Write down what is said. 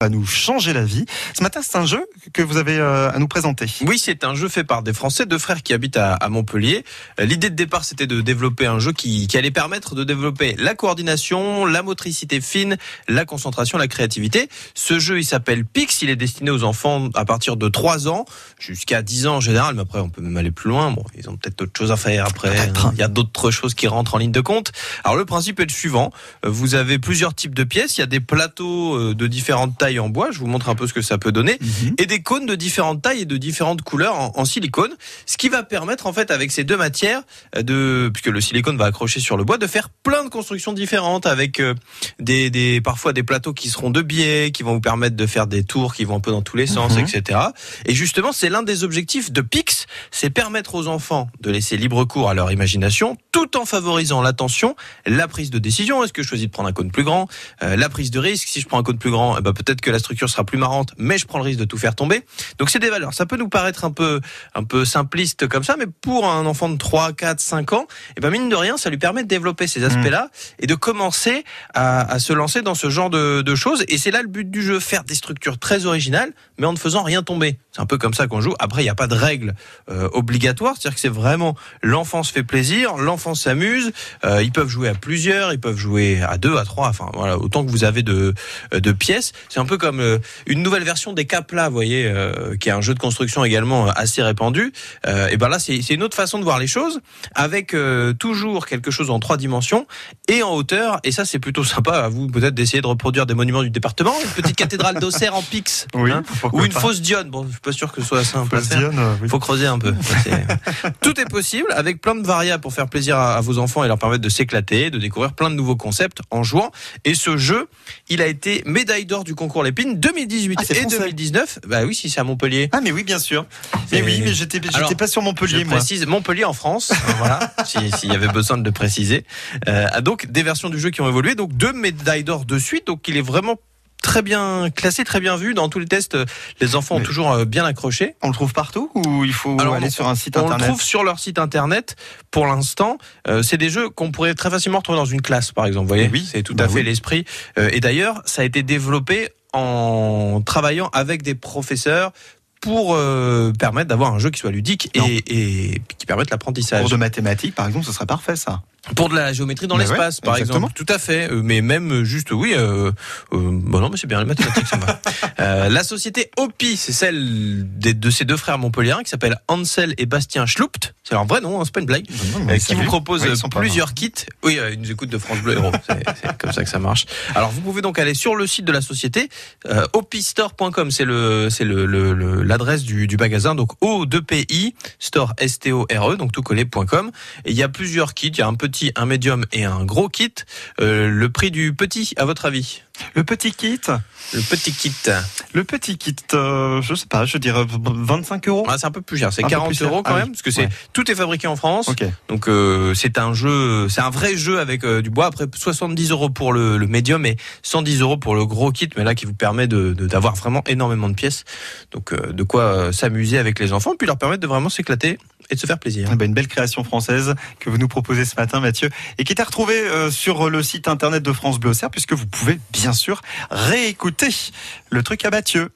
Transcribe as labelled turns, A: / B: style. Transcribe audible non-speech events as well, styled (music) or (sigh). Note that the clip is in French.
A: va nous changer la vie. Ce matin, c'est un jeu que vous avez euh, à nous présenter.
B: Oui, c'est un jeu fait par des Français, deux frères qui habitent à, à Montpellier. Euh, L'idée de départ, c'était de développer un jeu qui, qui allait permettre de développer la coordination, la motricité fine, la concentration, la créativité. Ce jeu, il s'appelle Pix. Il est destiné aux enfants à partir de 3 ans jusqu'à 10 ans en général, mais après, on peut même aller plus loin. Bon, ils ont peut-être d'autres choses à faire après.
A: Peut-être.
B: Il y a d'autres choses qui rentrent en ligne de compte. Alors, le principe est le suivant. Euh, Vous avez plusieurs types de pièces. Il y a des plateaux de différentes tailles en bois. Je vous montre un peu ce que ça peut donner.
A: Mhm.
B: Et des cônes de différentes tailles et de différentes couleurs en, en silicone. Ce qui va permettre, en fait, avec ces deux matières, euh, de, puisque le silicone va accrocher sur le bois, de faire plein de constructions différentes avec euh, des, des, parfois des plateaux qui seront de biais, qui vont vous permettre de faire des tours qui vont un peu dans tous les sens,
A: Mhm.
B: etc. Et justement, c'est l'un des objectifs de Pix, c'est permettre aux enfants de laisser libre cours à leur imagination, tout en favorisant l'attention, la prise de décision. Est-ce que je choisis de prendre un cône plus grand? Euh, La prise de risque. Si je prends un cône plus grand, eh ben peut-être que la structure sera plus marrante, mais je prends le risque de tout faire tomber. Donc c'est des valeurs. Ça peut nous paraître un peu un peu simpliste comme ça, mais pour un enfant de 3, 4, 5 ans, eh ben mine de rien, ça lui permet de développer ces aspects-là et de commencer à, à se lancer dans ce genre de, de choses. Et c'est là le but du jeu, faire des structures très originales, mais en ne faisant rien tomber. C'est un peu comme ça qu'on joue. Après, il n'y a pas de règles euh, obligatoires, c'est-à-dire que c'est vraiment l'enfant se fait plaisir, l'enfant s'amuse. Euh, ils peuvent jouer à plusieurs, ils peuvent jouer à deux, à trois, enfin voilà, autant que vous avez de, de pièces. C'est un peu comme euh, une nouvelle version des Capla, vous voyez, euh, qui est un jeu de construction également euh, assez répandu. Euh, et ben là, c'est une autre façon de voir les choses, avec euh, toujours quelque chose en trois dimensions et en hauteur. Et ça, c'est plutôt sympa. À vous peut-être d'essayer de reproduire des monuments du département, une petite cathédrale d'Auxerre en pix,
A: Oui,
B: hein, ou une fausse dionne. Bon, je suis pas sûr que ce soit simple à.
A: Dionne, euh, oui.
B: Faut creuser un peu. (laughs) Tout est possible avec plein de variables pour faire plaisir à, à vos enfants et leur permettre de s'éclater, de découvrir plein de nouveaux concepts en jouant. Et ce jeu, il a été médaille d'or du concours Lépine 2018
A: Ah,
B: et
A: français.
B: 2019. Bah oui, si c'est à Montpellier.
A: Ah mais oui, bien sûr. Mais oui, mais j'étais pas sur Montpellier,
B: Je
A: moi.
B: précise Montpellier en France, hein, voilà, (laughs) si- s'il y avait besoin de le préciser. Euh, ah, donc des versions du jeu qui ont évolué, donc deux médailles d'or de suite, donc il est vraiment très bien classé, très bien vu dans tous les tests. Les enfants ont toujours euh, bien accroché.
A: On le trouve partout ou il faut
B: Alors,
A: aller
B: on-
A: sur un site
B: On le
A: internet
B: trouve sur leur site internet. Pour l'instant, euh, c'est des jeux qu'on pourrait très facilement retrouver dans une classe, par exemple. Vous voyez,
A: Oui,
B: c'est tout
A: bah
B: à fait l'esprit. Euh, et d'ailleurs, ça a été développé en travaillant avec des professeurs pour euh, permettre d'avoir un jeu qui soit ludique et, et qui permette l'apprentissage.
A: Cours de mathématiques, par exemple, ce serait parfait, ça.
B: Pour de la géométrie dans l'espace,
A: ouais,
B: par
A: exactement.
B: exemple. Tout à fait. Euh, Mais même euh, juste, oui. Euh, euh, bon non, mais c'est bien les mathématiques, ça va. (laughs) Euh, la société OPI, c'est celle des- de ces deux frères montpelliérains qui s'appellent Ansel et Bastien Schlupt. C'est leur vrai nom, hein, c'est pas une blague. Qui vous propose
A: Oui,
B: plusieurs kits. Oui, ils nous écoutent de France Bleu Héros. C'est comme ça que ça marche. Alors, vous pouvez donc aller sur le site de la société, opistore.com, c'est le, c'est le, le- le- l'adresse du, du magasin. Donc, O2PI, store S-T-O-R-E, donc tout collé.com. Et il y a plusieurs kits. Il y a un petit, un médium et un gros kit. Euh, le prix du petit, à votre avis?
A: Le petit kit,
B: Le petit kit.
A: Le petit kit, euh, je sais pas, je dirais 25 euros.
B: Ah, c'est un peu plus cher. C'est
A: Un peu
B: 40
A: plus cher.
B: euros quand
A: Ah oui.
B: même, parce que c'est,
A: Ouais.
B: tout est fabriqué en France. Donc euh, c'est un jeu, c'est un vrai jeu avec euh, du bois. Après 70 euros pour le, le médium et 110 euros pour le gros kit, mais là qui vous permet de d'avoir vraiment énormément de pièces. Donc euh, de quoi s'amuser avec les enfants, puis leur permettre de vraiment s'éclater et de se faire plaisir.
A: Eh ben, une belle création française que vous nous proposez ce matin, Mathieu, et qui est à retrouver sur le site internet de France Bleu Auxerre, puisque vous pouvez bien sûr réécouter le truc à Mathieu.